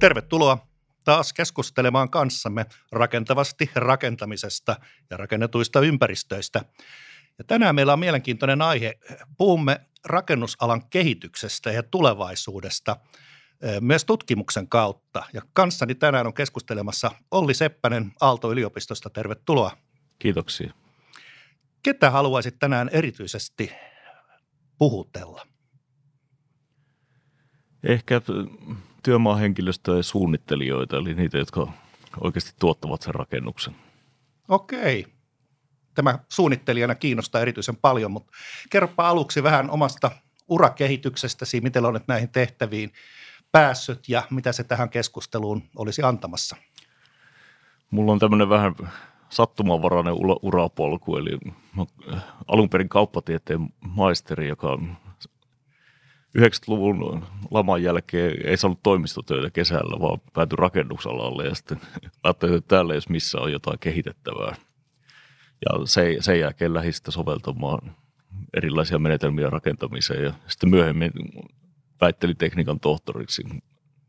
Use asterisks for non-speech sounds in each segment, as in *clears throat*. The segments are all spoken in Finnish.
Tervetuloa taas keskustelemaan kanssamme rakentavasti rakentamisesta ja rakennetuista ympäristöistä. Ja tänään meillä on mielenkiintoinen aihe. Puhumme rakennusalan kehityksestä ja tulevaisuudesta eh, myös tutkimuksen kautta. Ja kanssani tänään on keskustelemassa Olli Seppänen Aalto-yliopistosta. Tervetuloa. Kiitoksia. Ketä haluaisit tänään erityisesti puhutella? Ehkä työmaahenkilöstöä ja suunnittelijoita, eli niitä, jotka oikeasti tuottavat sen rakennuksen. Okei. Tämä suunnittelijana kiinnostaa erityisen paljon, mutta kerropa aluksi vähän omasta urakehityksestäsi, miten olet näihin tehtäviin päässyt ja mitä se tähän keskusteluun olisi antamassa. Mulla on tämmöinen vähän sattumanvarainen urapolku, eli alun perin kauppatieteen maisteri, joka 90-luvun laman jälkeen ei saanut toimistotöitä kesällä, vaan päätyi rakennusalalle ja sitten *laughs* ajattelin, että täällä jos missä on jotain kehitettävää. Ja se, sen jälkeen lähdin sitten soveltamaan erilaisia menetelmiä rakentamiseen ja sitten myöhemmin väittelin tekniikan tohtoriksi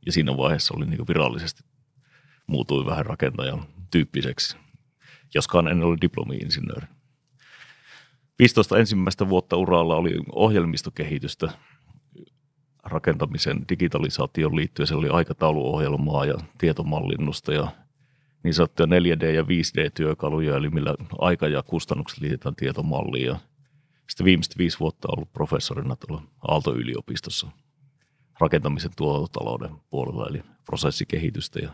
ja siinä vaiheessa oli niin virallisesti muutui vähän rakentajan tyyppiseksi, joskaan en ole diplomi-insinööri. 15 ensimmäistä vuotta uralla oli ohjelmistokehitystä rakentamisen digitalisaation liittyen. Se oli aikatauluohjelmaa ja tietomallinnusta ja niin sanottuja 4D- ja 5D-työkaluja, eli millä aika ja kustannukset liitetään tietomalliin. Ja sitten viimeiset viisi vuotta ollut professorina tuolla Aalto-yliopistossa rakentamisen tuototalouden puolella, eli prosessikehitystä ja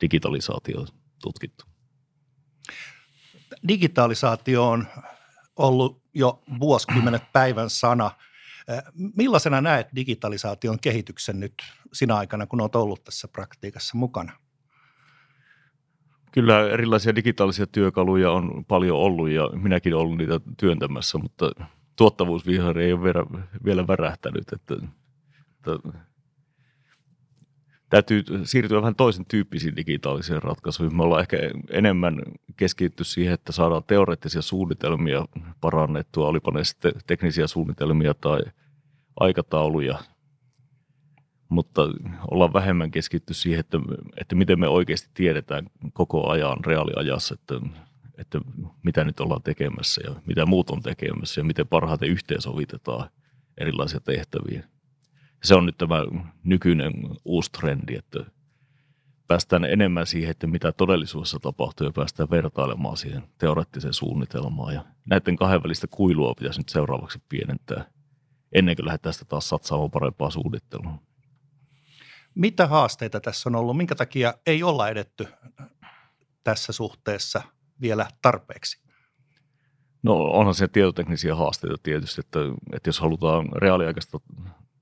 digitalisaatio tutkittu. Digitalisaatio on ollut jo vuosikymmenet päivän sana – Millaisena näet digitalisaation kehityksen nyt sinä aikana, kun olet ollut tässä praktiikassa mukana? Kyllä erilaisia digitaalisia työkaluja on paljon ollut ja minäkin olen ollut niitä työntämässä, mutta tuottavuusvihari ei ole vielä, vielä värähtänyt. Että, että täytyy siirtyä vähän toisen tyyppisiin digitaalisiin ratkaisuihin. Me ollaan ehkä enemmän keskitty siihen, että saadaan teoreettisia suunnitelmia parannettua, olipa ne sitten teknisiä suunnitelmia tai aikatauluja, mutta ollaan vähemmän keskitty siihen, että, että miten me oikeasti tiedetään koko ajan reaaliajassa, että, että mitä nyt ollaan tekemässä ja mitä muut on tekemässä ja miten parhaiten yhteensovitetaan erilaisia tehtäviä se on nyt tämä nykyinen uusi trendi, että päästään enemmän siihen, että mitä todellisuudessa tapahtuu ja päästään vertailemaan siihen teoreettiseen suunnitelmaan. Ja näiden kahden välistä kuilua pitäisi nyt seuraavaksi pienentää ennen kuin lähdetään sitä taas satsaamaan parempaa suunnittelua. Mitä haasteita tässä on ollut? Minkä takia ei olla edetty tässä suhteessa vielä tarpeeksi? No onhan se tietoteknisiä haasteita tietysti, että, että jos halutaan reaaliaikaista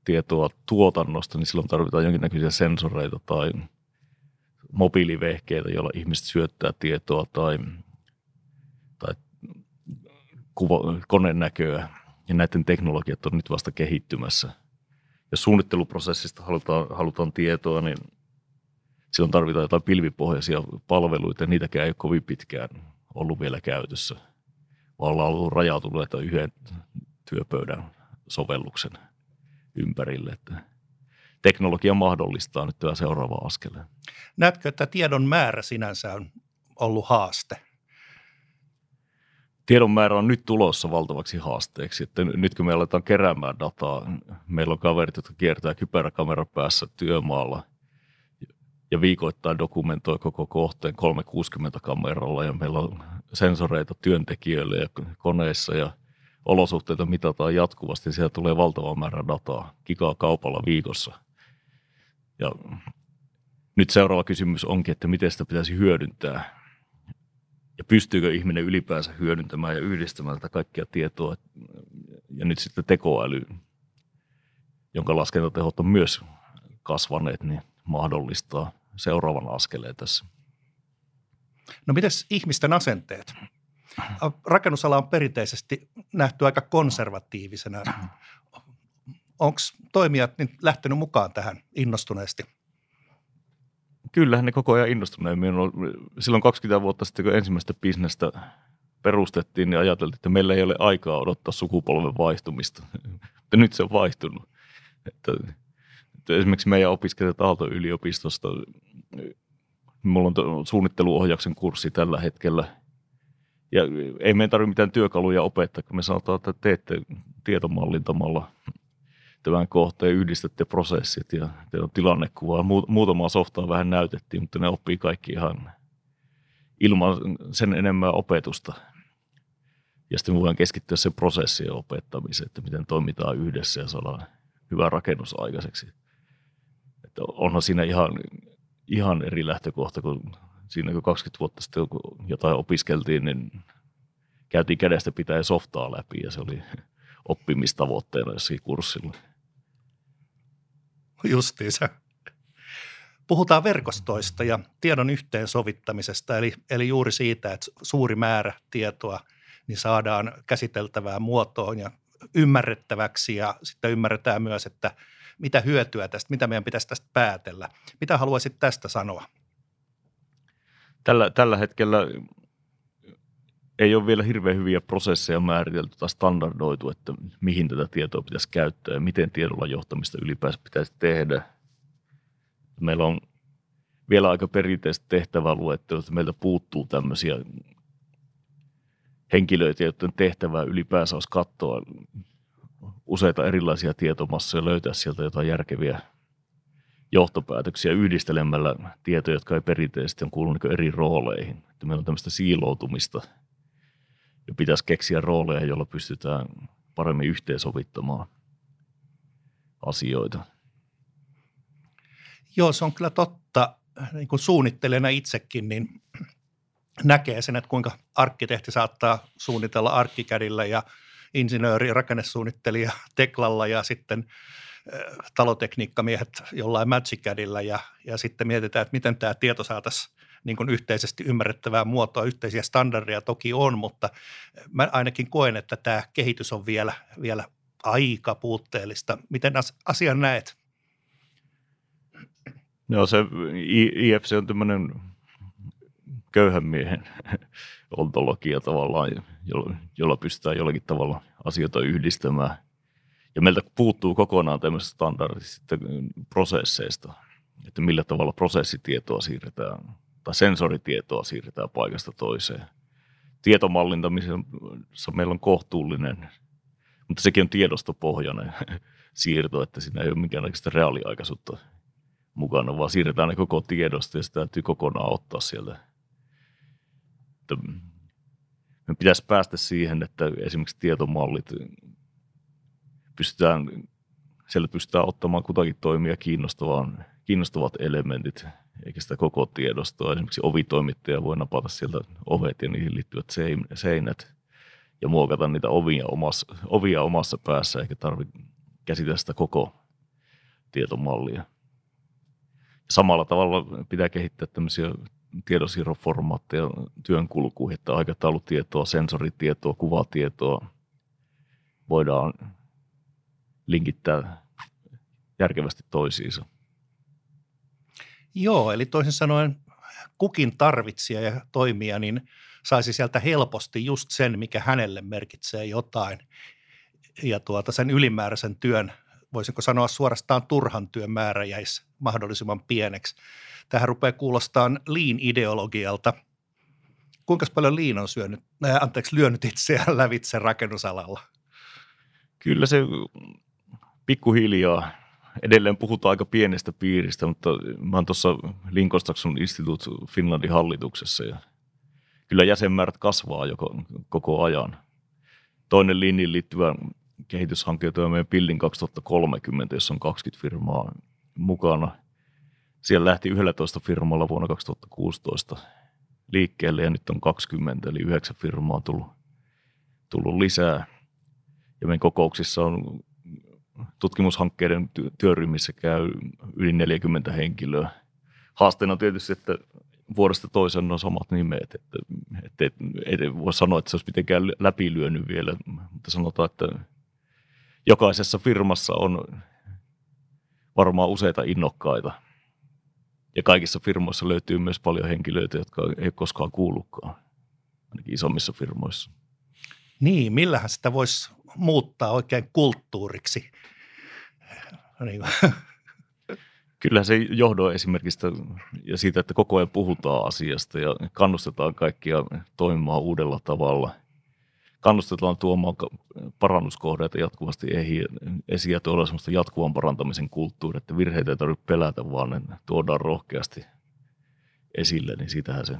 tietoa tuotannosta, niin silloin tarvitaan jonkinnäköisiä sensoreita tai mobiilivehkeitä, joilla ihmiset syöttää tietoa tai, tai kuva, koneen näköä. Ja näiden teknologiat on nyt vasta kehittymässä. Jos suunnitteluprosessista halutaan, halutaan tietoa, niin silloin tarvitaan jotain pilvipohjaisia palveluita, ja niitäkään ei ole kovin pitkään ollut vielä käytössä. Vaan ollaan ollut rajautuneita yhden työpöydän sovelluksen – ympärille. Että teknologia mahdollistaa nyt tämä seuraava askeleen. Näetkö, että tiedon määrä sinänsä on ollut haaste? Tiedon määrä on nyt tulossa valtavaksi haasteeksi. Että nyt kun me aletaan keräämään dataa, meillä on kaverit, jotka kiertää kypäräkamera päässä työmaalla ja viikoittain dokumentoi koko kohteen 360 kameralla ja meillä on sensoreita työntekijöille ja koneissa ja olosuhteita mitataan jatkuvasti, niin siellä tulee valtava määrä dataa, gigaa kaupalla viikossa. Ja nyt seuraava kysymys onkin, että miten sitä pitäisi hyödyntää. Ja pystyykö ihminen ylipäänsä hyödyntämään ja yhdistämään tätä kaikkia tietoa. Ja nyt sitten tekoäly, jonka laskentatehot on myös kasvaneet, niin mahdollistaa seuraavan askeleen tässä. No mites ihmisten asenteet? Rakennusala on perinteisesti nähty aika konservatiivisena. Onko toimijat niin lähtenyt mukaan tähän innostuneesti? Kyllähän ne koko ajan innostuneet. Silloin 20 vuotta sitten, kun ensimmäistä bisnestä perustettiin, niin ajateltiin, että meillä ei ole aikaa odottaa sukupolven vaihtumista. *laughs* Mutta nyt se on vaihtunut. Että esimerkiksi meidän opiskelijat Aalto-yliopistosta, mulla on suunnitteluohjauksen kurssi tällä hetkellä. Ja ei meidän tarvitse mitään työkaluja opettaa, kun me sanotaan, että teette tietomallintamalla tämän kohteen, yhdistätte prosessit ja teillä on tilannekuva. Muutamaa softaa vähän näytettiin, mutta ne oppii kaikki ihan ilman sen enemmän opetusta. Ja sitten voidaan keskittyä sen prosessien opettamiseen, että miten toimitaan yhdessä ja saadaan hyvä rakennus aikaiseksi. Että onhan siinä ihan, ihan eri lähtökohta, kun siinä kun 20 vuotta sitten kun jotain opiskeltiin, niin käytiin kädestä pitää softaa läpi ja se oli *laughs* oppimistavoitteena jossakin kurssilla. Justiinsa. Puhutaan verkostoista ja tiedon yhteensovittamisesta, eli, eli juuri siitä, että suuri määrä tietoa niin saadaan käsiteltävää muotoon ja ymmärrettäväksi ja sitten ymmärretään myös, että mitä hyötyä tästä, mitä meidän pitäisi tästä päätellä. Mitä haluaisit tästä sanoa? Tällä, tällä hetkellä ei ole vielä hirveän hyviä prosesseja määritelty tai standardoitu, että mihin tätä tietoa pitäisi käyttää ja miten tiedolla johtamista ylipäänsä pitäisi tehdä. Meillä on vielä aika perinteiset tehtäväluettelut, että meiltä puuttuu tämmöisiä henkilöitä, joiden tehtävää ylipäänsä olisi katsoa useita erilaisia tietomassoja ja löytää sieltä jotain järkeviä johtopäätöksiä yhdistelemällä tietoja, jotka ei perinteisesti on kuulunut eri rooleihin. Että meillä on tämmöistä siiloutumista ja pitäisi keksiä rooleja, joilla pystytään paremmin yhteensovittamaan asioita. Joo, se on kyllä totta. Niin kuin suunnittelijana itsekin, niin näkee sen, että kuinka arkkitehti saattaa suunnitella arkkikädillä ja insinööri, rakennesuunnittelija teklalla ja sitten talotekniikkamiehet jollain Magicadilla ja, ja sitten mietitään, että miten tämä tieto saataisiin niin kuin yhteisesti ymmärrettävää muotoa, yhteisiä standardeja toki on, mutta mä ainakin koen, että tämä kehitys on vielä, vielä aika puutteellista. Miten asian näet? Joo, se IFC on tämmöinen köyhän miehen ontologia tavallaan, jolla, jolla pystytään jollakin tavalla asioita yhdistämään. Ja meiltä puuttuu kokonaan tämmöisestä standardisista prosesseista, että millä tavalla prosessitietoa siirretään tai sensoritietoa siirretään paikasta toiseen. Tietomallintamisessa meillä on kohtuullinen, mutta sekin on tiedostopohjainen *laughs* siirto, että siinä ei ole minkäänlaista reaaliaikaisuutta mukana, vaan siirretään ne koko tiedosta ja se täytyy kokonaan ottaa sieltä että me pitäisi päästä siihen, että esimerkiksi tietomallit pystytään, siellä pystytään ottamaan kutakin toimia kiinnostavan, kiinnostavat elementit, eikä sitä koko tiedostoa. Esimerkiksi ovitoimittaja voi napata sieltä ovet ja niihin liittyvät seinät ja muokata niitä ovia omassa, ovia omassa päässä, eikä tarvitse käsitellä sitä koko tietomallia. Samalla tavalla pitää kehittää tämmöisiä tiedonsiirroformaatteja työn kulkuun, että aikataulutietoa, sensoritietoa, kuvatietoa voidaan linkittää järkevästi toisiinsa. Joo, eli toisin sanoen kukin tarvitsija ja toimija niin saisi sieltä helposti just sen, mikä hänelle merkitsee jotain. Ja tuota, sen ylimääräisen työn, voisinko sanoa suorastaan turhan työn määrä jäisi mahdollisimman pieneksi. Tähän rupeaa kuulostaa lean-ideologialta. Kuinka paljon lean on syönyt, äh, anteeksi, lyönyt itseään lävitse rakennusalalla? Kyllä se pikkuhiljaa edelleen puhutaan aika pienestä piiristä, mutta mä oon tuossa Linkostakson Institute Finlandin hallituksessa ja kyllä jäsenmäärät kasvaa joko, koko ajan. Toinen linjin liittyvä kehityshanke on meidän Pillin 2030, jossa on 20 firmaa mukana. Siellä lähti 11 firmalla vuonna 2016 liikkeelle ja nyt on 20, eli 9 firmaa tullut, tullut lisää. Ja meidän kokouksissa on tutkimushankkeiden työryhmissä käy yli 40 henkilöä. Haasteena on tietysti, että vuodesta toiseen on samat nimet, että, että, ei voi sanoa, että se olisi mitenkään läpilyönyt vielä, mutta sanotaan, että jokaisessa firmassa on varmaan useita innokkaita – ja kaikissa firmoissa löytyy myös paljon henkilöitä, jotka ei koskaan kuullutkaan, ainakin isommissa firmoissa. Niin, millähän sitä voisi muuttaa oikein kulttuuriksi? Niin Kyllä se johdon esimerkistä ja siitä, että koko ajan puhutaan asiasta ja kannustetaan kaikkia toimimaan uudella tavalla. Kannustetaan tuomaan parannuskohdeita jatkuvasti esiin ja tuoda sellaista jatkuvan parantamisen kulttuuria, että virheitä ei tarvitse pelätä, vaan ne tuodaan rohkeasti esille, niin sitähän se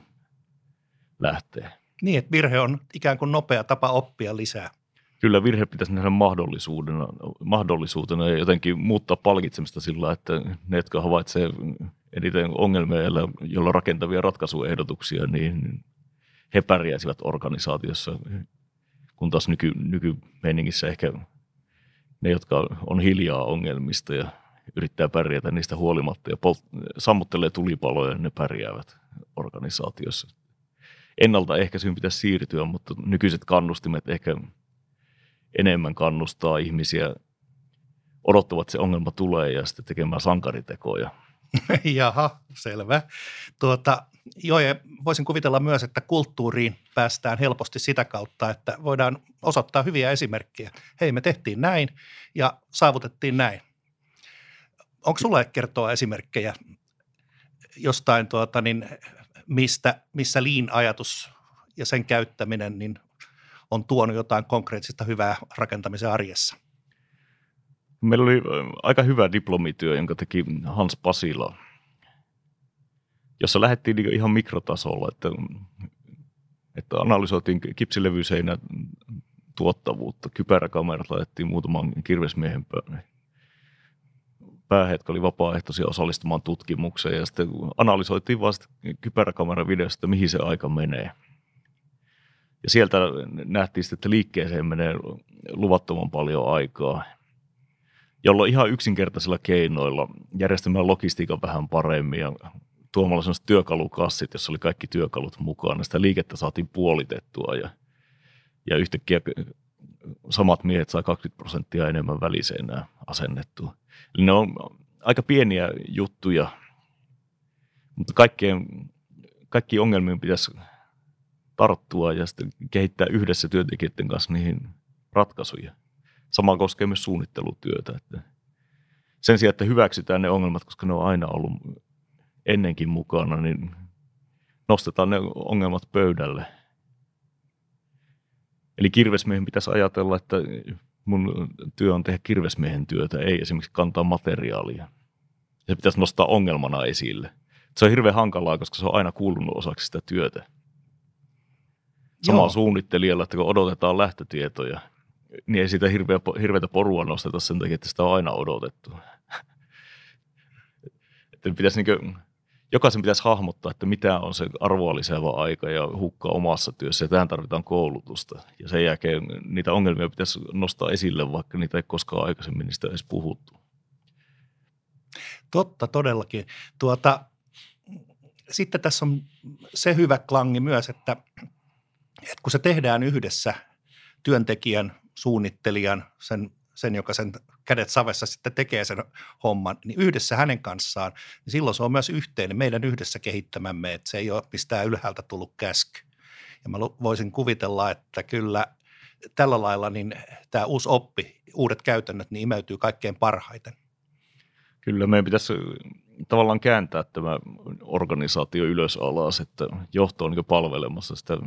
lähtee. Niin, että virhe on ikään kuin nopea tapa oppia lisää kyllä virhe pitäisi nähdä mahdollisuutena, mahdollisuutena ja jotenkin muuttaa palkitsemista sillä, että ne, jotka havaitsee eniten ongelmia, joilla rakentavia ratkaisuehdotuksia, niin he pärjäisivät organisaatiossa, kun taas nyky, nykymeiningissä ehkä ne, jotka on hiljaa ongelmista ja yrittää pärjätä niistä huolimatta ja polt- sammuttelee tulipaloja, ne pärjäävät organisaatiossa. Ennaltaehkäisyyn pitäisi siirtyä, mutta nykyiset kannustimet ehkä – enemmän kannustaa ihmisiä odottavat, että se ongelma tulee ja sitten tekemään sankaritekoja. *laughs* Jaha, selvä. Tuota, joo, ja voisin kuvitella myös, että kulttuuriin päästään helposti sitä kautta, että voidaan osoittaa hyviä esimerkkejä. Hei, me tehtiin näin ja saavutettiin näin. Onko sulla kertoa esimerkkejä jostain, tuota, niin mistä, missä liin-ajatus ja sen käyttäminen niin on tuonut jotain konkreettista hyvää rakentamisen arjessa? Meillä oli aika hyvä diplomityö, jonka teki Hans Pasila, jossa lähdettiin niinku ihan mikrotasolla, että, että analysoitiin kipsilevyiseinä tuottavuutta. Kypäräkamerat laitettiin muutaman kirvesmiehen päähetkä oli vapaaehtoisia osallistumaan tutkimukseen ja sitten analysoitiin vasta kypäräkameran videosta, mihin se aika menee – ja sieltä nähtiin sitten, että liikkeeseen menee luvattoman paljon aikaa, jolloin ihan yksinkertaisilla keinoilla järjestämällä logistiikan vähän paremmin ja tuomalla sellaiset työkalukassit, jossa oli kaikki työkalut mukana. Sitä liikettä saatiin puolitettua ja, ja yhtäkkiä samat miehet sai 20 prosenttia enemmän väliseinää asennettua. Eli ne on aika pieniä juttuja, mutta kaikkien, kaikki ongelmiin pitäisi tarttua ja sitten kehittää yhdessä työntekijöiden kanssa niihin ratkaisuja. Sama koskee myös suunnittelutyötä. Että sen sijaan, että hyväksytään ne ongelmat, koska ne on aina ollut ennenkin mukana, niin nostetaan ne ongelmat pöydälle. Eli kirvesmiehen pitäisi ajatella, että mun työ on tehdä kirvesmiehen työtä, ei esimerkiksi kantaa materiaalia. Se pitäisi nostaa ongelmana esille. Se on hirveän hankalaa, koska se on aina kuulunut osaksi sitä työtä samaa suunnittelijalla, että kun odotetaan lähtötietoja, niin ei sitä hirveä, hirveätä porua nosteta sen takia, että sitä on aina odotettu. *laughs* että pitäisi niin kuin, jokaisen pitäisi hahmottaa, että mitä on se arvoa lisäävä aika ja hukkaa omassa työssä. Ja tähän tarvitaan koulutusta. Ja sen jälkeen niitä ongelmia pitäisi nostaa esille, vaikka niitä ei koskaan aikaisemmin niistä edes puhuttu. Totta, todellakin. Tuota, sitten tässä on se hyvä klangi myös, että että kun se tehdään yhdessä työntekijän, suunnittelijan, sen, sen, joka sen kädet savessa sitten tekee sen homman, niin yhdessä hänen kanssaan, niin silloin se on myös yhteinen, meidän yhdessä kehittämämme, että se ei ole mistään ylhäältä tullut käsky. Ja mä voisin kuvitella, että kyllä tällä lailla niin tämä uusi oppi, uudet käytännöt, niin imeytyy kaikkein parhaiten. Kyllä, meidän pitäisi tavallaan kääntää tämä organisaatio ylös alas, että johto on niin palvelemassa sitä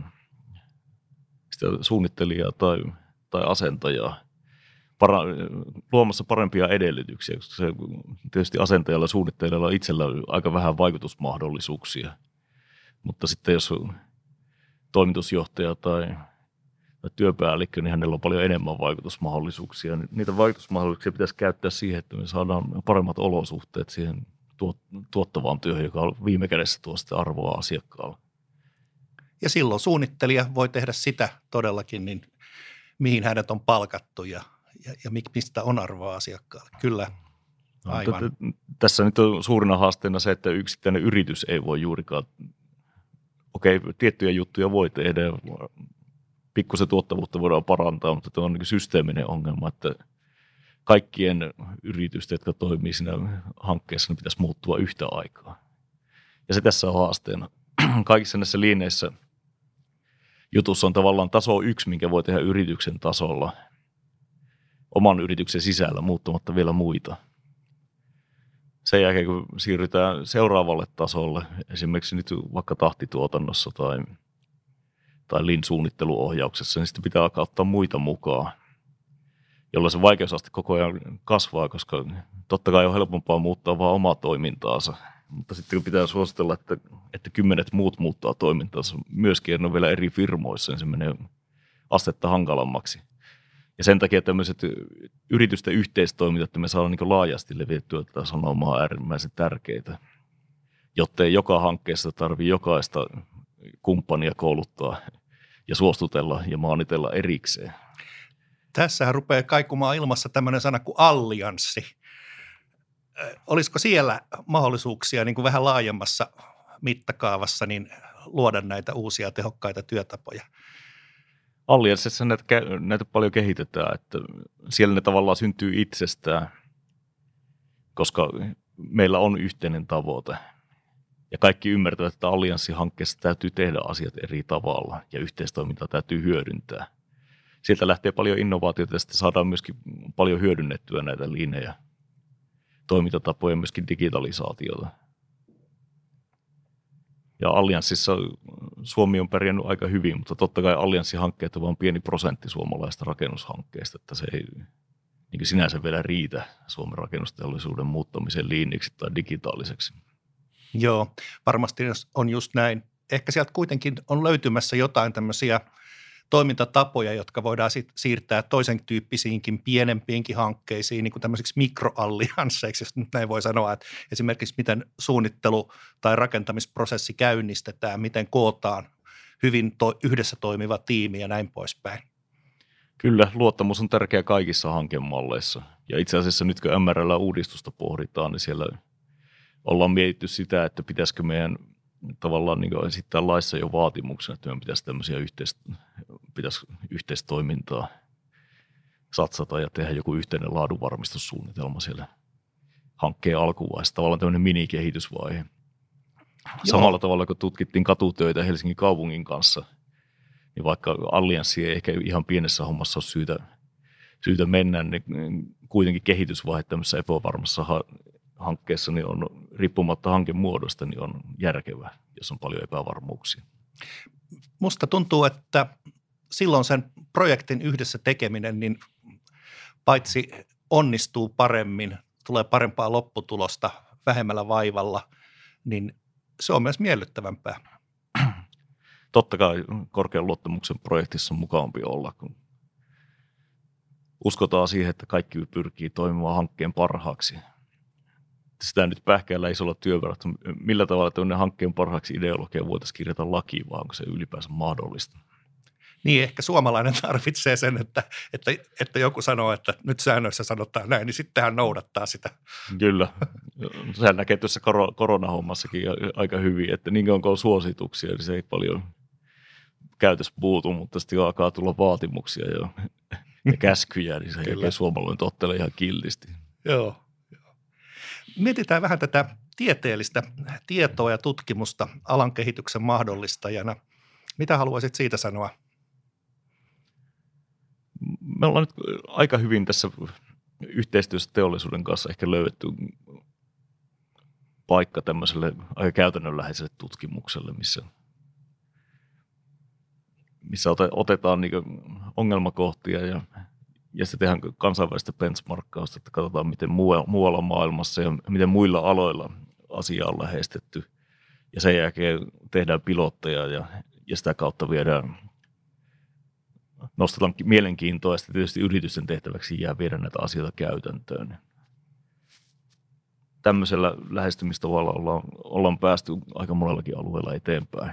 sitä suunnittelijaa tai, tai asentajaa para, luomassa parempia edellytyksiä, koska se tietysti asentajalla ja suunnittelijalla itsellä on aika vähän vaikutusmahdollisuuksia. Mutta sitten jos toimitusjohtaja tai, tai työpäällikkö, niin hänellä on paljon enemmän vaikutusmahdollisuuksia. Niitä vaikutusmahdollisuuksia pitäisi käyttää siihen, että me saadaan paremmat olosuhteet siihen tuottavaan työhön, joka viime kädessä tuo arvoa asiakkaalle. Ja silloin suunnittelija voi tehdä sitä todellakin, niin mihin hänet on palkattu ja, ja, ja mistä on arvoa asiakkaalle. Kyllä, no, aivan. No, tässä nyt on suurina haasteena se, että yksittäinen yritys ei voi juurikaan, okei, okay, tiettyjä juttuja voi tehdä, pikkusen tuottavuutta voidaan parantaa, mutta tämä on niin systeeminen ongelma, että kaikkien yritysten, jotka toimii siinä hankkeessa, niin pitäisi muuttua yhtä aikaa. Ja se tässä on haasteena. *clears throat* Kaikissa näissä liineissä – jutussa on tavallaan taso yksi, minkä voi tehdä yrityksen tasolla oman yrityksen sisällä muuttamatta vielä muita. sen jälkeen, kun siirrytään seuraavalle tasolle, esimerkiksi nyt vaikka tahtituotannossa tai, tai lin-suunnitteluohjauksessa, niin sitten pitää alkaa ottaa muita mukaan, jolloin se vaikeusaste koko ajan kasvaa, koska totta kai on helpompaa muuttaa vaan omaa toimintaansa. Mutta sitten kun pitää suositella, että, että kymmenet muut muuttaa toimintaansa myöskin, ne on vielä eri firmoissa, niin se menee astetta hankalammaksi. Ja sen takia tämmöiset yritysten yhteistoiminta, että me saadaan niin laajasti levitettyä tätä sanomaa äärimmäisen tärkeitä, jotta ei joka hankkeessa tarvitse jokaista kumppania kouluttaa ja suostutella ja maanitella erikseen. Tässähän rupeaa kaikumaan ilmassa tämmöinen sana kuin allianssi. Olisiko siellä mahdollisuuksia niin kuin vähän laajemmassa mittakaavassa niin luoda näitä uusia tehokkaita työtapoja? Allianssissa näitä, näitä paljon kehitetään, että siellä ne tavallaan syntyy itsestään, koska meillä on yhteinen tavoite. Ja kaikki ymmärtävät, että allianssihankkeessa täytyy tehdä asiat eri tavalla ja yhteistoimintaa täytyy hyödyntää. Sieltä lähtee paljon innovaatioita ja sitten saadaan myöskin paljon hyödynnettyä näitä linjejä, toimintatapoja ja myöskin digitalisaatiota. Ja Allianssissa Suomi on pärjännyt aika hyvin, mutta totta kai allianssihankkeet on vain pieni prosentti suomalaista rakennushankkeista, että se ei niin sinänsä vielä riitä Suomen rakennusteollisuuden muuttamiseen liinniksi tai digitaaliseksi. Joo, varmasti on just näin. Ehkä sieltä kuitenkin on löytymässä jotain tämmöisiä – toimintatapoja, jotka voidaan sit siirtää toisen tyyppisiinkin pienempiinkin hankkeisiin, niin kuin tämmöisiksi mikroalliansseiksi, jos nyt näin voi sanoa, että esimerkiksi miten suunnittelu tai rakentamisprosessi käynnistetään, miten kootaan hyvin to- yhdessä toimiva tiimi ja näin poispäin. Kyllä, luottamus on tärkeä kaikissa hankemalleissa. Ja itse asiassa nyt kun MRL-uudistusta pohditaan, niin siellä ollaan mietitty sitä, että pitäisikö meidän tavallaan niin esittää laissa jo vaatimuksena, että meidän pitäisi tämmöisiä yhteis, pitäisi yhteistoimintaa satsata ja tehdä joku yhteinen laadunvarmistussuunnitelma siellä hankkeen alkuvaiheessa, tavallaan tämmöinen minikehitysvaihe. Samalla tavalla kun tutkittiin katutöitä Helsingin kaupungin kanssa, niin vaikka allianssi ei ehkä ihan pienessä hommassa ole syytä, syytä mennä, niin kuitenkin kehitysvaihe tämmöisessä epävarmassa hankkeessa niin on riippumatta hankemuodosta niin on järkevää, jos on paljon epävarmuuksia. Musta tuntuu, että silloin sen projektin yhdessä tekeminen, niin paitsi onnistuu paremmin, tulee parempaa lopputulosta vähemmällä vaivalla, niin se on myös miellyttävämpää. Totta kai korkean luottamuksen projektissa on mukavampi olla, kun uskotaan siihen, että kaikki pyrkii toimimaan hankkeen parhaaksi – sitä nyt pähkäillä isolla työverrat, millä tavalla tuonne hankkeen parhaaksi ideologia voitaisiin kirjata lakiin, vaan onko se ylipäänsä mahdollista? Niin, ehkä suomalainen tarvitsee sen, että, että, että joku sanoo, että nyt säännöissä sanotaan näin, niin sitten hän noudattaa sitä. Kyllä. Sehän näkee tuossa koronahommassakin aika hyvin, että niin kauan on suosituksia, niin se ei paljon käytös puutu, mutta sitten alkaa tulla vaatimuksia ja, ja käskyjä, niin se ei suomalainen tottele ihan killisti. Joo, Mietitään vähän tätä tieteellistä tietoa ja tutkimusta alan kehityksen mahdollistajana. Mitä haluaisit siitä sanoa? Me ollaan nyt aika hyvin tässä yhteistyössä teollisuuden kanssa ehkä löydetty paikka tämmöiselle aika käytännönläheiselle tutkimukselle, missä, missä otetaan niin ongelmakohtia ja ja sitten tehdään kansainvälistä benchmarkkausta, että katsotaan, miten muualla maailmassa ja miten muilla aloilla asia on lähestetty. Ja sen jälkeen tehdään pilotteja ja, ja sitä kautta viedään, nostetaan mielenkiintoa ja sitten tietysti yritysten tehtäväksi jää viedä näitä asioita käytäntöön. Tämmöisellä lähestymistavalla ollaan, ollaan päästy aika monellakin alueella eteenpäin.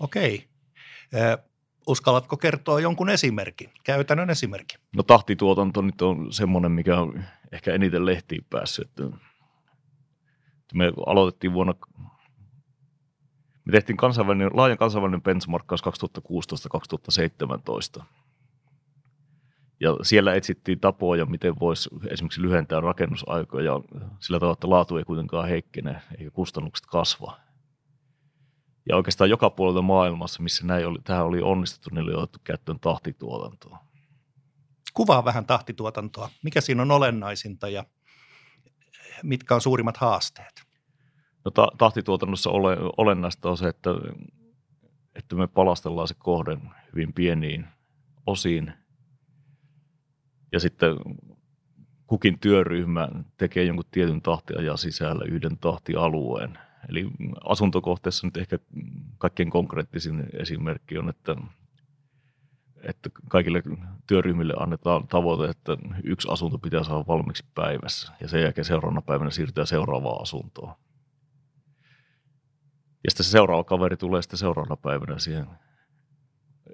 Okei uskallatko kertoa jonkun esimerkin, käytännön esimerkin? No tahtituotanto nyt on semmoinen, mikä on ehkä eniten lehtiin päässyt. Me aloitettiin vuonna, me tehtiin kansainvälinen, laajan kansainvälinen benchmarkkaus 2016-2017. Ja siellä etsittiin tapoja, miten voisi esimerkiksi lyhentää rakennusaikoja sillä tavalla, että laatu ei kuitenkaan heikkene eikä kustannukset kasva. Ja oikeastaan joka puolelta maailmassa, missä näin oli, tähän oli onnistuttu, niin oli otettu käyttöön mitkä on suurimmat haasteet? No, ta- tahtituotannossa ole, olennaista on se, että, että me palastellaan se kohde hyvin pieniin osiin. Ja sitten kukin työryhmä tekee jonkun tietyn tahtiajan sisällä yhden tahtialueen. Eli asuntokohteessa nyt ehkä kaikkein konkreettisin esimerkki on, että, että kaikille työryhmille annetaan tavoite, että yksi asunto pitää saada valmiiksi päivässä ja sen jälkeen seuraavana päivänä siirtyy seuraavaan asuntoon. Ja sitten se seuraava kaveri tulee sitten seuraavana päivänä siihen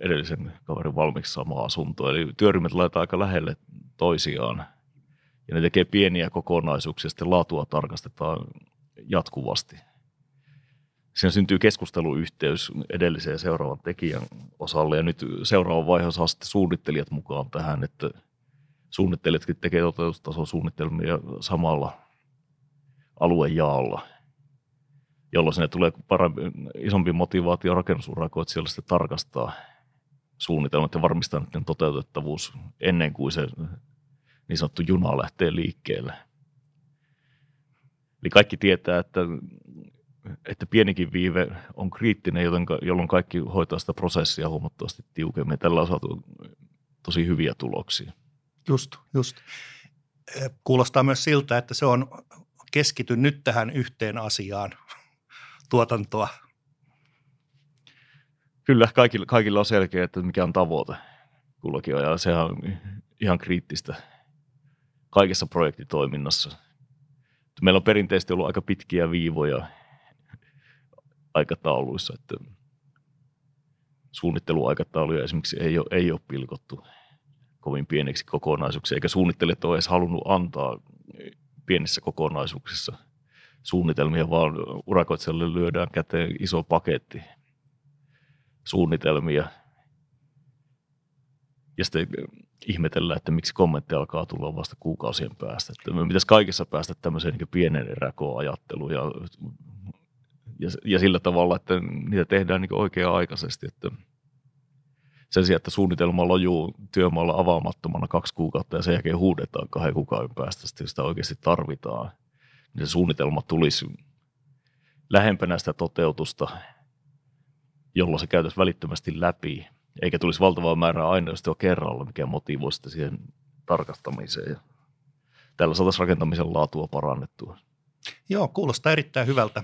edellisen kaverin valmiiksi samaan asuntoon. Eli työryhmät laitetaan aika lähelle toisiaan ja ne tekee pieniä kokonaisuuksia, sitten laatua tarkastetaan jatkuvasti. Siinä syntyy keskusteluyhteys edellisen ja seuraavan tekijän osalle, ja nyt seuraava vaihe saa sitten suunnittelijat mukaan tähän, että suunnittelijatkin tekee toteutustason suunnitelmia samalla aluejaolla, jolloin sinne tulee parempi, isompi motivaatio rakennusurakoitsijalle sitten tarkastaa suunnitelmat ja varmistaa niiden toteutettavuus ennen kuin se niin sanottu juna lähtee liikkeelle. Eli kaikki tietää, että, että pienikin viive on kriittinen, joten, jolloin kaikki hoitaa sitä prosessia huomattavasti tiukemmin. Tällä on saatu tosi hyviä tuloksia. Just, just. Kuulostaa myös siltä, että se on keskity nyt tähän yhteen asiaan, tuotantoa. Kyllä, kaikilla, kaikilla on selkeä, että mikä on tavoite kullakin on, ja sehän on ihan kriittistä kaikessa projektitoiminnassa. Meillä on perinteisesti ollut aika pitkiä viivoja aikatauluissa, että suunnitteluaikatauluja esimerkiksi ei ole, ei ole pilkottu kovin pieneksi kokonaisuuksiksi, eikä suunnittelijat ole edes halunnut antaa pienissä kokonaisuuksissa suunnitelmia, vaan urakoitsijalle lyödään käteen iso paketti suunnitelmia. Ja sitten ihmetellä, että miksi kommentti alkaa tulla vasta kuukausien päästä. Että me pitäisi kaikessa päästä tämmöiseen niin pienen eräkoajatteluun ja, ja, ja, sillä tavalla, että niitä tehdään niin oikea-aikaisesti. Että sen sijaan, että suunnitelma lojuu työmaalla avaamattomana kaksi kuukautta ja sen jälkeen huudetaan kahden kuukauden päästä, sitten sitä oikeasti tarvitaan. Niin se suunnitelma tulisi lähempänä sitä toteutusta, jolloin se käytäisi välittömästi läpi eikä tulisi valtavaa määrää aineistoa kerralla, mikä motivoi sitten siihen tarkastamiseen. Tällä saataisiin rakentamisen laatua parannettua. Joo, kuulostaa erittäin hyvältä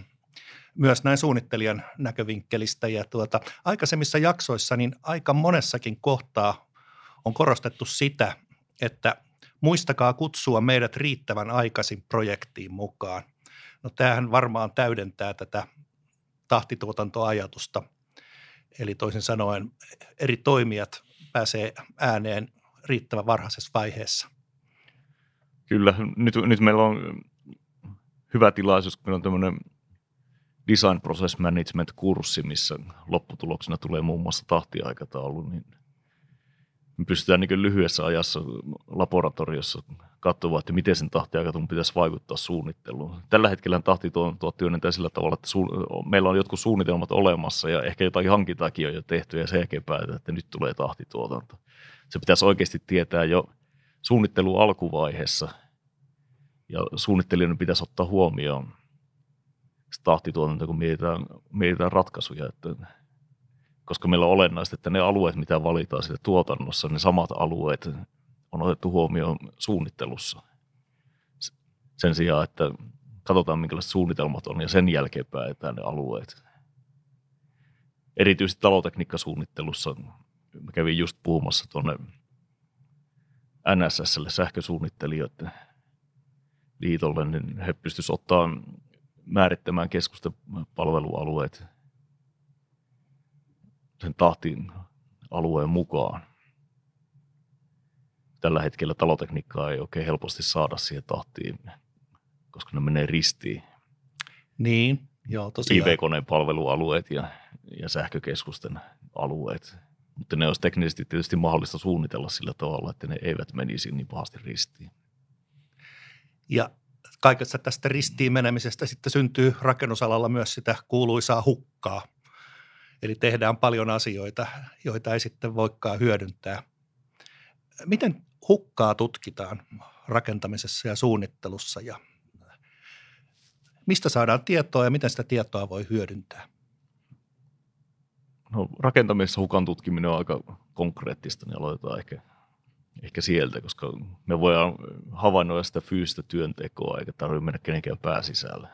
myös näin suunnittelijan näkövinkkelistä. Ja tuota, aikaisemmissa jaksoissa niin aika monessakin kohtaa on korostettu sitä, että muistakaa kutsua meidät riittävän aikaisin projektiin mukaan. No tämähän varmaan täydentää tätä tahtituotantoajatusta – Eli toisin sanoen eri toimijat pääsee ääneen riittävän varhaisessa vaiheessa. Kyllä, nyt, nyt meillä on hyvä tilaisuus, kun meillä on tämmöinen Design Process Management-kurssi, missä lopputuloksena tulee muun muassa tahtiaikataulu, niin me pystytään niin lyhyessä ajassa laboratoriossa katsomaan, että miten sen tahtiaikataulun pitäisi vaikuttaa suunnitteluun. Tällä hetkellä tahti tuo, työnnetään sillä tavalla, että su- meillä on jotkut suunnitelmat olemassa ja ehkä jotain hankintaakin on jo tehty ja sen jälkeen päätetään, että nyt tulee tahtituotanto. Se pitäisi oikeasti tietää jo suunnittelun alkuvaiheessa ja suunnittelijan pitäisi ottaa huomioon se tahtituotanto, kun mietitään, mietitään ratkaisuja, että koska meillä on olennaista, että ne alueet, mitä valitaan siitä tuotannossa, ne samat alueet on otettu huomioon suunnittelussa. Sen sijaan, että katsotaan minkälaiset suunnitelmat on ja sen jälkeen päätetään ne alueet. Erityisesti talotekniikkasuunnittelussa, mä kävin just puhumassa tuonne NSSlle sähkösuunnittelijoiden liitolle, niin he pystyisivät ottaa määrittämään keskusten palvelualueet sen tahtiin alueen mukaan. Tällä hetkellä talotekniikkaa ei oikein helposti saada siihen tahtiin, koska ne menee ristiin. Niin, joo tosiaan. IV-koneen palvelualueet ja, ja sähkökeskusten alueet. Mutta ne olisi teknisesti tietysti mahdollista suunnitella sillä tavalla, että ne eivät menisi niin pahasti ristiin. Ja kaikessa tästä ristiin menemisestä sitten syntyy rakennusalalla myös sitä kuuluisaa hukkaa – Eli tehdään paljon asioita, joita ei sitten voikaan hyödyntää. Miten hukkaa tutkitaan rakentamisessa ja suunnittelussa ja Mistä saadaan tietoa ja miten sitä tietoa voi hyödyntää? No, rakentamisessa hukan tutkiminen on aika konkreettista, niin aloitetaan ehkä, ehkä sieltä, koska me voidaan havainnoida sitä fyysistä työntekoa, eikä tarvitse mennä kenenkään pääsisälle.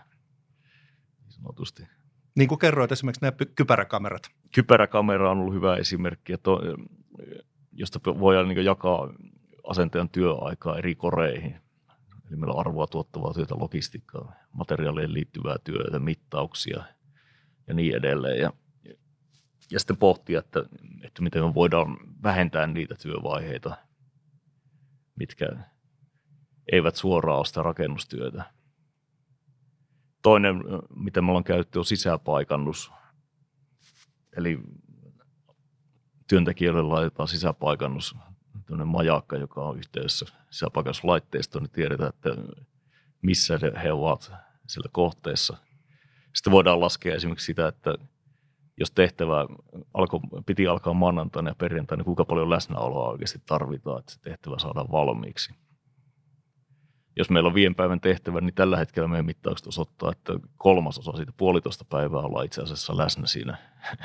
Niin sanotusti. Niin kuin kerroit esimerkiksi nämä kypäräkamerat. Kypäräkamera on ollut hyvä esimerkki, että josta voidaan niin jakaa asentajan työaikaa eri koreihin. Eli meillä on arvoa tuottavaa työtä, logistiikkaa, materiaalien liittyvää työtä, mittauksia ja niin edelleen. Ja, ja sitten pohtia, että, että miten me voidaan vähentää niitä työvaiheita, mitkä eivät suoraan sitä rakennustyötä. Toinen, mitä me ollaan käytetty, on sisäpaikannus. Eli työntekijöille laitetaan sisäpaikannus majakka, joka on yhteydessä sisäpaikannuslaitteistoon, niin tiedetään, että missä he ovat sillä kohteessa. Sitten voidaan laskea esimerkiksi sitä, että jos tehtävä alko, piti alkaa maanantaina ja perjantaina, niin kuinka paljon läsnäoloa oikeasti tarvitaan, että se tehtävä saadaan valmiiksi. Jos meillä on viiden päivän tehtävä, niin tällä hetkellä meidän mittaukset osoittaa, että kolmasosa siitä puolitoista päivää ollaan itse asiassa läsnä siinä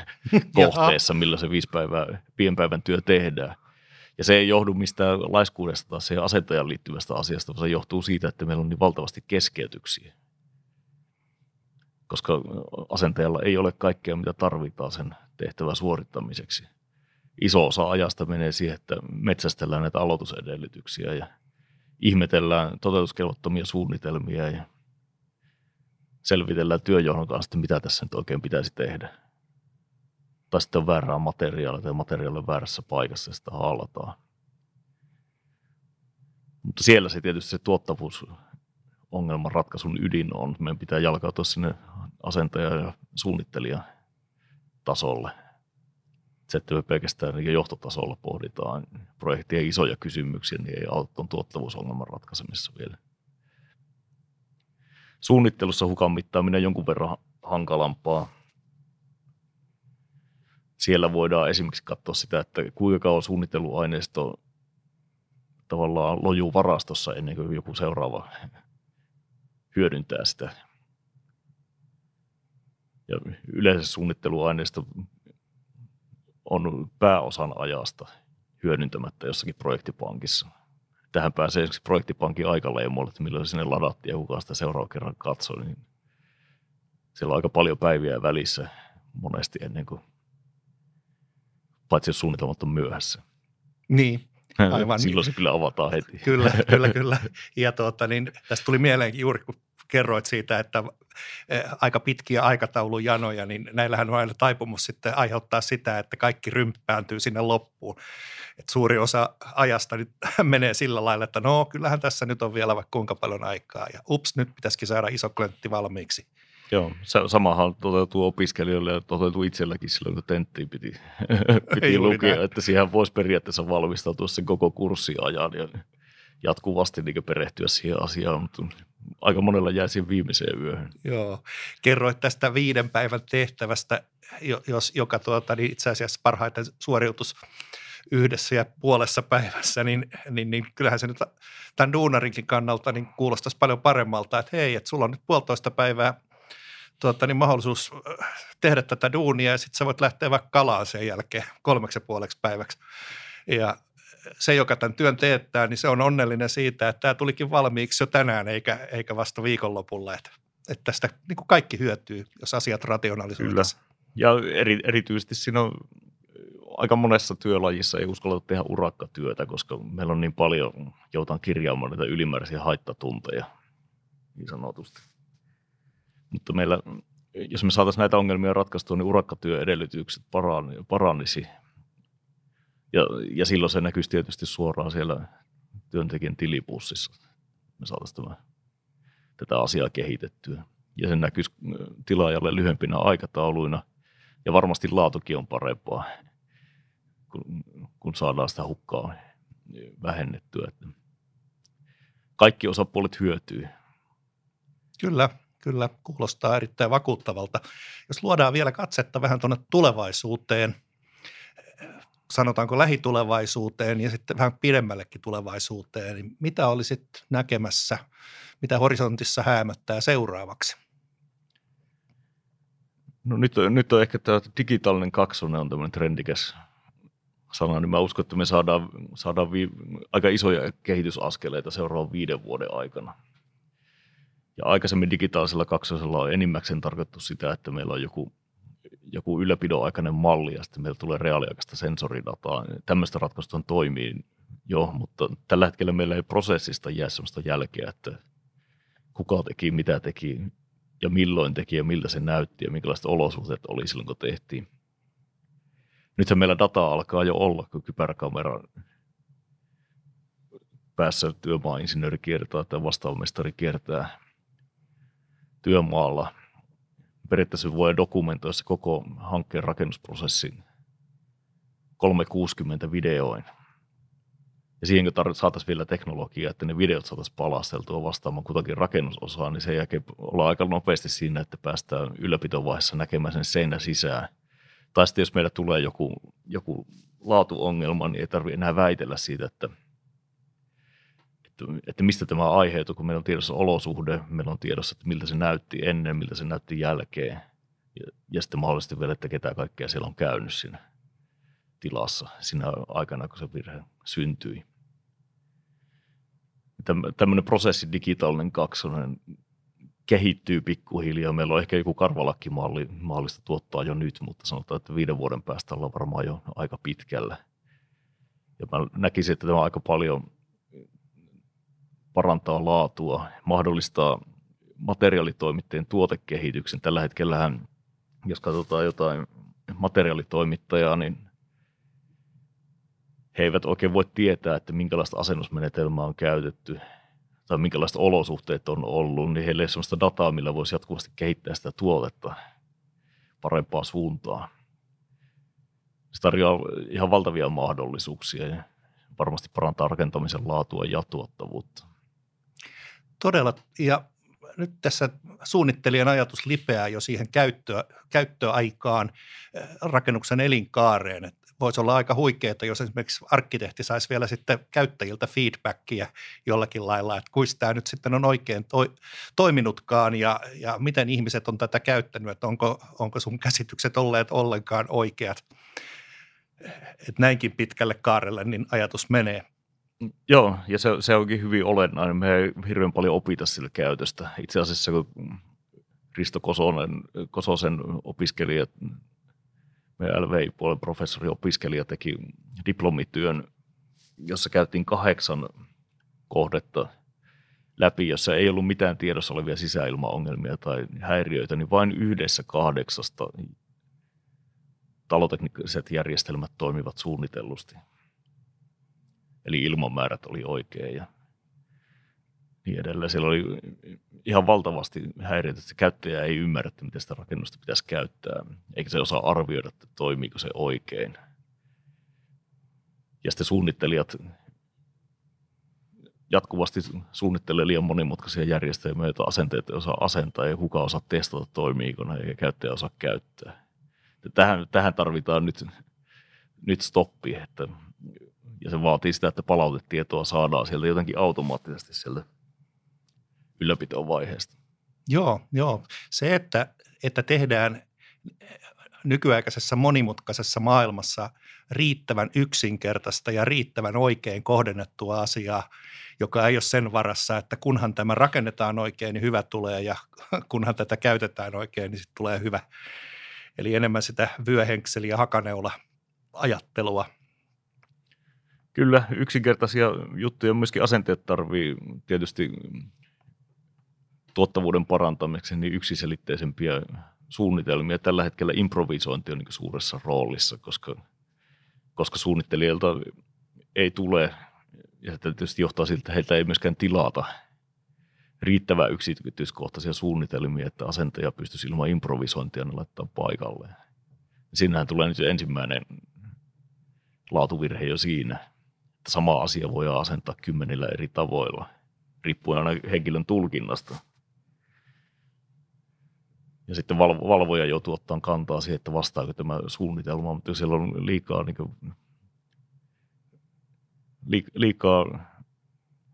*laughs* kohteessa, millä se viisi päivää, viiden päivän työ tehdään. Ja se ei johdu mistään laiskuudesta tai se asentajan liittyvästä asiasta, vaan se johtuu siitä, että meillä on niin valtavasti keskeytyksiä. Koska asentajalla ei ole kaikkea, mitä tarvitaan sen tehtävän suorittamiseksi. Iso osa ajasta menee siihen, että metsästellään näitä aloitusedellytyksiä ja ihmetellään toteutuskelvottomia suunnitelmia ja selvitellään työjohdon kanssa, mitä tässä nyt oikein pitäisi tehdä tai sitten on väärää materiaalia tai materiaali väärässä paikassa ja sitä haalataan. Mutta siellä se tietysti se tuottavuus ongelman ratkaisun ydin on. Meidän pitää jalkautua sinne asentaja- ja suunnittelija tasolle. Me pelkästään niin johtotasolla pohditaan projektien isoja kysymyksiä, niin ei auta tuottavuusongelman ratkaisemisessa vielä. Suunnittelussa hukan mittaaminen jonkun verran hankalampaa – siellä voidaan esimerkiksi katsoa sitä, että kuinka kauan suunnitteluaineisto tavallaan lojuu varastossa ennen kuin joku seuraava hyödyntää sitä. Ja yleensä suunnitteluaineisto on pääosan ajasta hyödyntämättä jossakin projektipankissa. Tähän pääsee esimerkiksi projektipankin aikaleimoille, että milloin sinne ladattiin ja kuka sitä seuraava kerran katsoi. Niin siellä on aika paljon päiviä välissä monesti ennen kuin paitsi jos suunnitelmat on myöhässä. Niin, aivan. *laughs* Silloin se kyllä avataan heti. Kyllä, *laughs* kyllä, kyllä. Ja tuota, niin, tästä tuli mieleen juuri, kun kerroit siitä, että e, aika pitkiä aikataulujanoja, niin näillähän on aina taipumus sitten aiheuttaa sitä, että kaikki rymppääntyy sinne loppuun. Et suuri osa ajasta nyt *laughs* menee sillä lailla, että no kyllähän tässä nyt on vielä vaikka kuinka paljon aikaa ja ups, nyt pitäisikin saada iso valmiiksi. Joo, samahan toteutuu opiskelijoille ja toteutuu itselläkin silloin, kun tenttiin piti, *laughs* piti lukea, näin. että siihen voisi periaatteessa valmistautua sen koko kurssiajan ja jatkuvasti niin perehtyä siihen asiaan, mutta aika monella jäi siihen viimeiseen yöhön. Joo, kerroit tästä viiden päivän tehtävästä, jos, joka tuota, niin itse asiassa parhaiten suoriutus yhdessä ja puolessa päivässä, niin, niin, niin kyllähän se nyt tämän duunarinkin kannalta niin kuulostaisi paljon paremmalta, että hei, että sulla on nyt puolitoista päivää – tuota, niin mahdollisuus äh, tehdä tätä duunia ja sitten sä voit lähteä vaikka kalaan sen jälkeen kolmeksi ja puoleksi päiväksi. Ja se, joka tämän työn teettää, niin se on onnellinen siitä, että tämä tulikin valmiiksi jo tänään eikä, eikä vasta viikonlopulla. Että, että tästä niin kuin kaikki hyötyy, jos asiat rationalisoidaan. Ja eri, erityisesti siinä on aika monessa työlajissa ei uskalla tehdä urakkatyötä, koska meillä on niin paljon, joutaan kirjaamaan näitä ylimääräisiä haittatunteja niin sanotusti. Mutta meillä, jos me saataisiin näitä ongelmia ratkaistua, niin urakkatyöedellytykset parannisi. Ja, ja silloin se näkyisi tietysti suoraan siellä työntekijän tilipussissa. Me saataisiin tätä asiaa kehitettyä. Ja se näkyisi tilaajalle lyhyempinä aikatauluina. Ja varmasti laatukin on parempaa, kun, kun saadaan sitä hukkaa vähennettyä. Kaikki osapuolet hyötyy. Kyllä, kyllä kuulostaa erittäin vakuuttavalta. Jos luodaan vielä katsetta vähän tuonne tulevaisuuteen, sanotaanko lähitulevaisuuteen ja sitten vähän pidemmällekin tulevaisuuteen, niin mitä olisit näkemässä, mitä horisontissa häämöttää seuraavaksi? No nyt, nyt on ehkä tämä digitaalinen kaksonen on tämmöinen trendikäs sana, niin mä uskon, että me saadaan, saadaan vi, aika isoja kehitysaskeleita seuraavan viiden vuoden aikana. Ja aikaisemmin digitaalisella kaksosella on enimmäkseen tarkoitettu sitä, että meillä on joku, joku ylläpidon aikainen malli ja sitten meillä tulee reaaliaikaista sensoridataa. Tämmöistä ratkaisusta toimii jo, mutta tällä hetkellä meillä ei prosessista jää sellaista jälkeä, että kuka teki, mitä teki ja milloin teki ja miltä se näytti ja minkälaiset olosuhteet oli silloin, kun tehtiin. Nythän meillä data alkaa jo olla, kun kypäräkamera päässä työmaa-insinööri kiertää tai vastaavamestari kiertää työmaalla. Periaatteessa voi dokumentoida se koko hankkeen rakennusprosessin 360 videoin – ja siihen kun saataisiin vielä teknologiaa, että ne videot saataisiin palasteltua vastaamaan kutakin rakennusosaa, niin sen jälkeen ollaan aika nopeasti siinä, että päästään ylläpitovaiheessa näkemään sen seinä sisään. Tai sitten jos meillä tulee joku, joku laatuongelma, niin ei tarvitse enää väitellä siitä, että, että, että mistä tämä aiheutuu, kun meillä on tiedossa olosuhde, meillä on tiedossa, että miltä se näytti ennen, miltä se näytti jälkeen. Ja, ja sitten mahdollisesti vielä, että ketä kaikkea siellä on käynyt siinä tilassa siinä aikana, kun se virhe syntyi tämmöinen prosessi, digitaalinen kaksonen, kehittyy pikkuhiljaa. Meillä on ehkä joku karvalakkimalli mahdollista tuottaa jo nyt, mutta sanotaan, että viiden vuoden päästä ollaan varmaan jo aika pitkällä. Ja mä näkisin, että tämä aika paljon parantaa laatua, mahdollistaa materiaalitoimittajien tuotekehityksen. Tällä hetkellähän, jos katsotaan jotain materiaalitoimittajaa, niin he eivät oikein voi tietää, että minkälaista asennusmenetelmää on käytetty tai minkälaiset olosuhteet on ollut, niin heillä ei ole sellaista dataa, millä voisi jatkuvasti kehittää sitä tuotetta parempaan suuntaan. Se tarjoaa ihan valtavia mahdollisuuksia ja varmasti parantaa rakentamisen laatua ja tuottavuutta. Todella, ja nyt tässä suunnittelijan ajatus lipeää jo siihen käyttöä, käyttöaikaan rakennuksen elinkaareen, että voisi olla aika huikeaa, jos esimerkiksi arkkitehti saisi vielä sitten käyttäjiltä feedbackia jollakin lailla, että kuinka tämä nyt sitten on oikein toi, toiminutkaan ja, ja miten ihmiset on tätä käyttänyt, että onko, onko sun käsitykset olleet ollenkaan oikeat. Että näinkin pitkälle kaarelle niin ajatus menee. Joo, ja se, se onkin hyvin olennainen. Me ei hirveän paljon opita sillä käytöstä. Itse asiassa kun Risto Kosonen, Kososen opiskelijat meidän LVI-puolen professori opiskelija teki diplomityön, jossa käytiin kahdeksan kohdetta läpi, jossa ei ollut mitään tiedossa olevia sisäilmaongelmia tai häiriöitä, niin vain yhdessä kahdeksasta talotekniset järjestelmät toimivat suunnitellusti. Eli ilmanmäärät oli oikein ja niin edelleen. Siellä oli ihan valtavasti häiriöitä, että se käyttäjä ei ymmärrä, että miten sitä rakennusta pitäisi käyttää, eikä se osaa arvioida, että toimiiko se oikein. Ja sitten suunnittelijat jatkuvasti suunnittelee liian monimutkaisia järjestelmiä, joita asenteet ei osaa asentaa ja kuka osaa testata, toimiiko ne, eikä käyttäjä osaa käyttää. Tähän, tähän tarvitaan nyt, nyt stoppi, että, ja se vaatii sitä, että palautetietoa saadaan sieltä jotenkin automaattisesti sieltä ylläpitovaiheesta. Joo, joo. Se, että, että tehdään nykyaikaisessa monimutkaisessa maailmassa riittävän yksinkertaista ja riittävän oikein kohdennettua asiaa, joka ei ole sen varassa, että kunhan tämä rakennetaan oikein, niin hyvä tulee ja *laughs* kunhan tätä käytetään oikein, niin sitten tulee hyvä. Eli enemmän sitä vyöhenkseli- ja hakaneula ajattelua. Kyllä, yksinkertaisia juttuja myöskin asenteet tarvii tietysti tuottavuuden parantamiseksi niin yksiselitteisempiä suunnitelmia. Tällä hetkellä improvisointi on niin suuressa roolissa, koska, koska suunnittelijalta ei tule, ja se tietysti johtaa siltä, että heiltä ei myöskään tilata riittävän yksityiskohtaisia suunnitelmia, että asentaja pystyisi ilman improvisointia ne laittaa paikalle. Siinähän tulee nyt ensimmäinen laatuvirhe jo siinä, että sama asia voi asentaa kymmenillä eri tavoilla, riippuen aina henkilön tulkinnasta – ja sitten valvoja joutuu ottaa kantaa siihen, että vastaako tämä suunnitelma, mutta jos siellä on liikaa, niin kuin, liikaa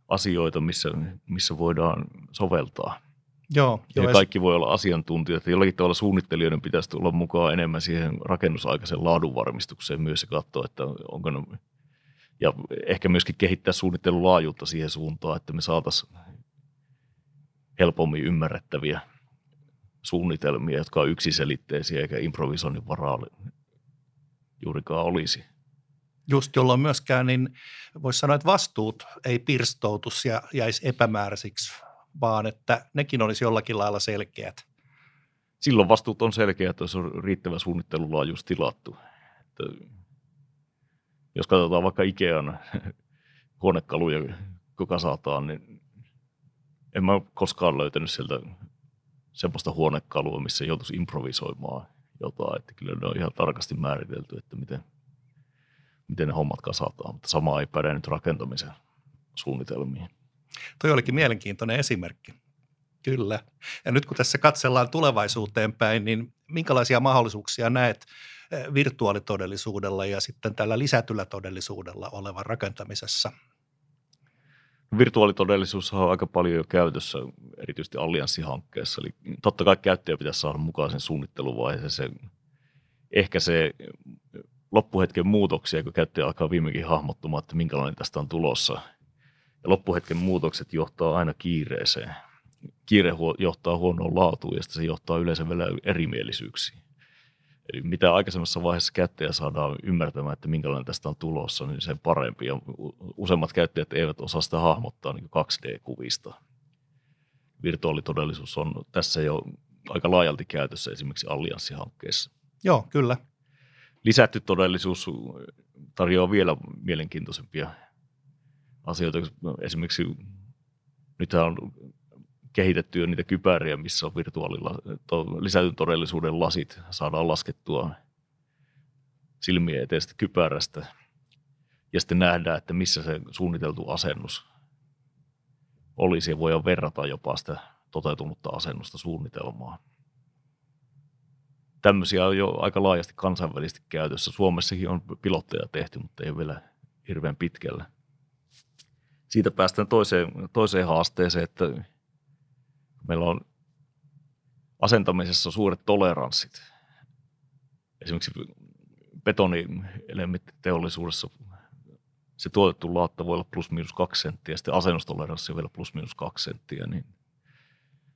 asioita, missä, missä voidaan soveltaa, Joo, ja joo, kaikki voi olla asiantuntijoita. Jollakin tavalla suunnittelijoiden pitäisi tulla mukaan enemmän siihen rakennusaikaisen laadunvarmistukseen myös ja katsoa, että onko ne, ja ehkä myöskin kehittää suunnittelun laajuutta siihen suuntaan, että me saataisiin helpommin ymmärrettäviä suunnitelmia, jotka on yksiselitteisiä eikä improvisoinnin varaa juurikaan olisi. Just jolloin myöskään, niin voisi sanoa, että vastuut ei pirstoutus ja jäisi epämääräisiksi, vaan että nekin olisi jollakin lailla selkeät. Silloin vastuut on selkeät, jos on riittävä suunnittelulaajuus tilattu. Että jos katsotaan vaikka Ikean *laughs* huonekaluja, kuka saataan, niin en mä koskaan löytänyt sieltä semmoista huonekalua, missä joutuisi improvisoimaan jotain. Että kyllä ne on ihan tarkasti määritelty, että miten, miten ne hommat kasataan. Mutta sama ei päde nyt rakentamisen suunnitelmiin. Toi olikin mielenkiintoinen esimerkki. Kyllä. Ja nyt kun tässä katsellaan tulevaisuuteen päin, niin minkälaisia mahdollisuuksia näet virtuaalitodellisuudella ja sitten tällä lisätyllä todellisuudella olevan rakentamisessa? Virtuaalitodellisuus on aika paljon jo käytössä, erityisesti allianssihankkeessa. Eli totta kai käyttäjä pitäisi saada mukaan sen suunnitteluvaiheeseen. Ehkä se loppuhetken muutoksia, kun käyttäjä alkaa viimekin hahmottumaan, että minkälainen tästä on tulossa. Ja loppuhetken muutokset johtaa aina kiireeseen. Kiire johtaa huonoon laatuun ja se johtaa yleensä vielä erimielisyyksiin. Eli mitä aikaisemmassa vaiheessa käyttäjä saadaan ymmärtämään, että minkälainen tästä on tulossa, niin sen parempi. Ja useimmat käyttäjät eivät osaa sitä hahmottaa niin 2D-kuvista. Virtuaalitodellisuus on tässä jo aika laajalti käytössä esimerkiksi allianssihankkeessa. Joo, kyllä. Lisätty todellisuus tarjoaa vielä mielenkiintoisempia asioita. Esimerkiksi nythän on kehitetty jo niitä kypäriä, missä on virtuaalilla to, lisätyn todellisuuden lasit, saadaan laskettua silmien eteestä kypärästä ja sitten nähdään, että missä se suunniteltu asennus olisi ja voidaan verrata jopa sitä toteutunutta asennusta suunnitelmaa. Tämmöisiä on jo aika laajasti kansainvälisesti käytössä. Suomessakin on pilotteja tehty, mutta ei vielä hirveän pitkällä. Siitä päästään toiseen, toiseen haasteeseen, että meillä on asentamisessa suuret toleranssit. Esimerkiksi betonielementtiteollisuudessa se tuotettu laatta voi olla plus minus kaksi senttiä, sitten asennustoleranssi vielä plus minus kaksi senttiä, niin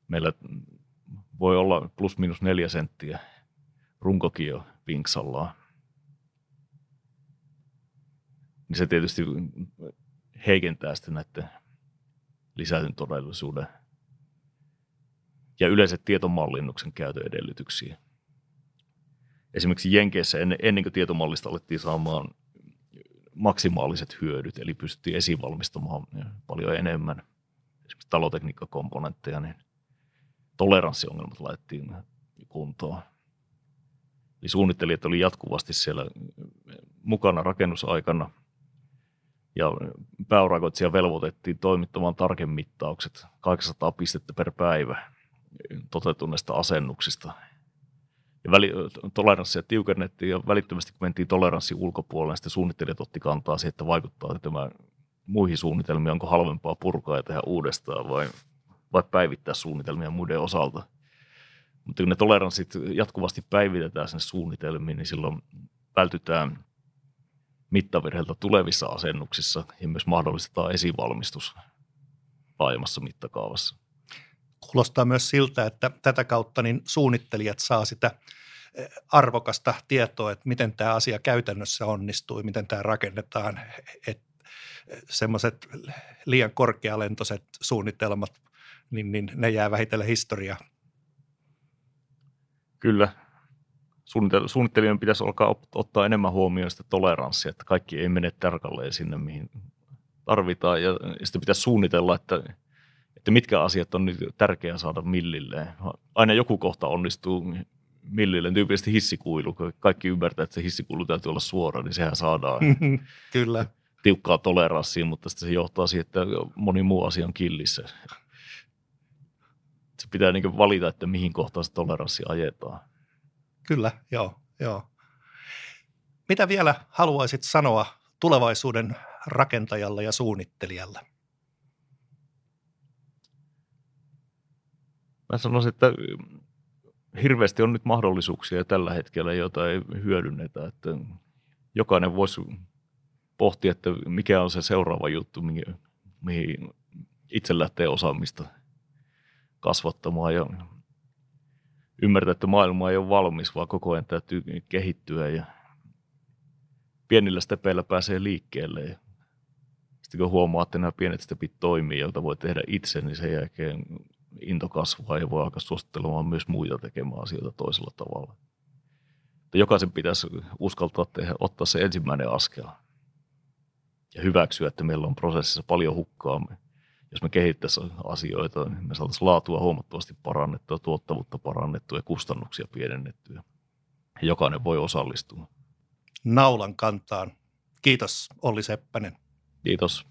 meillä voi olla plus minus neljä senttiä runkokin jo vinksallaan. Niin se tietysti heikentää sitten näiden lisätyn todellisuuden ja yleiset tietomallinnuksen käytön edellytyksiä. Esimerkiksi Jenkeissä ennen, ennen kuin tietomallista alettiin saamaan maksimaaliset hyödyt, eli pystyttiin esivalmistamaan paljon enemmän esimerkiksi talotekniikkakomponentteja, niin toleranssiongelmat laitettiin kuntoon. Eli suunnittelijat oli jatkuvasti siellä mukana rakennusaikana ja pääurakoitsija velvoitettiin toimittamaan tarkemmin mittaukset 800 pistettä per päivä toteutuneista asennuksista. Ja väli, toleranssia tiukennettiin ja välittömästi kun mentiin toleranssin ulkopuolelle, sitten suunnittelijat otti kantaa siihen, että vaikuttaa tämä muihin suunnitelmiin, onko halvempaa purkaa ja tehdä uudestaan vai, vai päivittää suunnitelmia muiden osalta. Mutta kun ne toleranssit jatkuvasti päivitetään sinne suunnitelmiin, niin silloin vältytään mittavirheiltä tulevissa asennuksissa ja myös mahdollistetaan esivalmistus laajemmassa mittakaavassa kuulostaa myös siltä, että tätä kautta niin suunnittelijat saa sitä eh, arvokasta tietoa, että miten tämä asia käytännössä onnistuu, miten tämä rakennetaan, että eh, semmoiset liian korkealentoiset suunnitelmat, niin, niin ne jää vähitellen historiaa. Kyllä. Suunnittelijan pitäisi alkaa ottaa enemmän huomioon sitä toleranssia, että kaikki ei mene tarkalleen sinne, mihin tarvitaan. Ja sitten pitäisi suunnitella, että että mitkä asiat on nyt tärkeää saada millilleen. Aina joku kohta onnistuu millilleen, tyypillisesti hissikuilu, kun kaikki ymmärtää, että se hissikuilu täytyy olla suora, niin sehän saadaan *laughs* Kyllä. tiukkaa toleranssia, mutta sitten se johtaa siihen, että moni muu asia on killissä. Se pitää niin valita, että mihin kohtaan se toleranssi ajetaan. Kyllä, joo, joo. Mitä vielä haluaisit sanoa tulevaisuuden rakentajalle ja suunnittelijalle? Mä sanoisin, että hirveästi on nyt mahdollisuuksia tällä hetkellä, joita ei hyödynnetä. Että jokainen voisi pohtia, että mikä on se seuraava juttu, mihin itse lähtee osaamista kasvattamaan ja ymmärtää, että maailma ei ole valmis, vaan koko ajan täytyy kehittyä ja pienillä stepeillä pääsee liikkeelle. Ja sitten kun huomaa, että nämä pienet stepit toimii, joita voi tehdä itse, niin sen jälkeen into kasvaa ja voi alkaa suosittelemaan myös muita tekemään asioita toisella tavalla. Mutta jokaisen pitäisi uskaltaa tehdä, ottaa se ensimmäinen askel ja hyväksyä, että meillä on prosessissa paljon hukkaamme. Jos me kehittäisiin asioita, niin me saataisiin laatua huomattavasti parannettua, tuottavuutta parannettua ja kustannuksia pienennettyä. Ja jokainen voi osallistua. Naulan kantaan. Kiitos Olli Seppänen. Kiitos.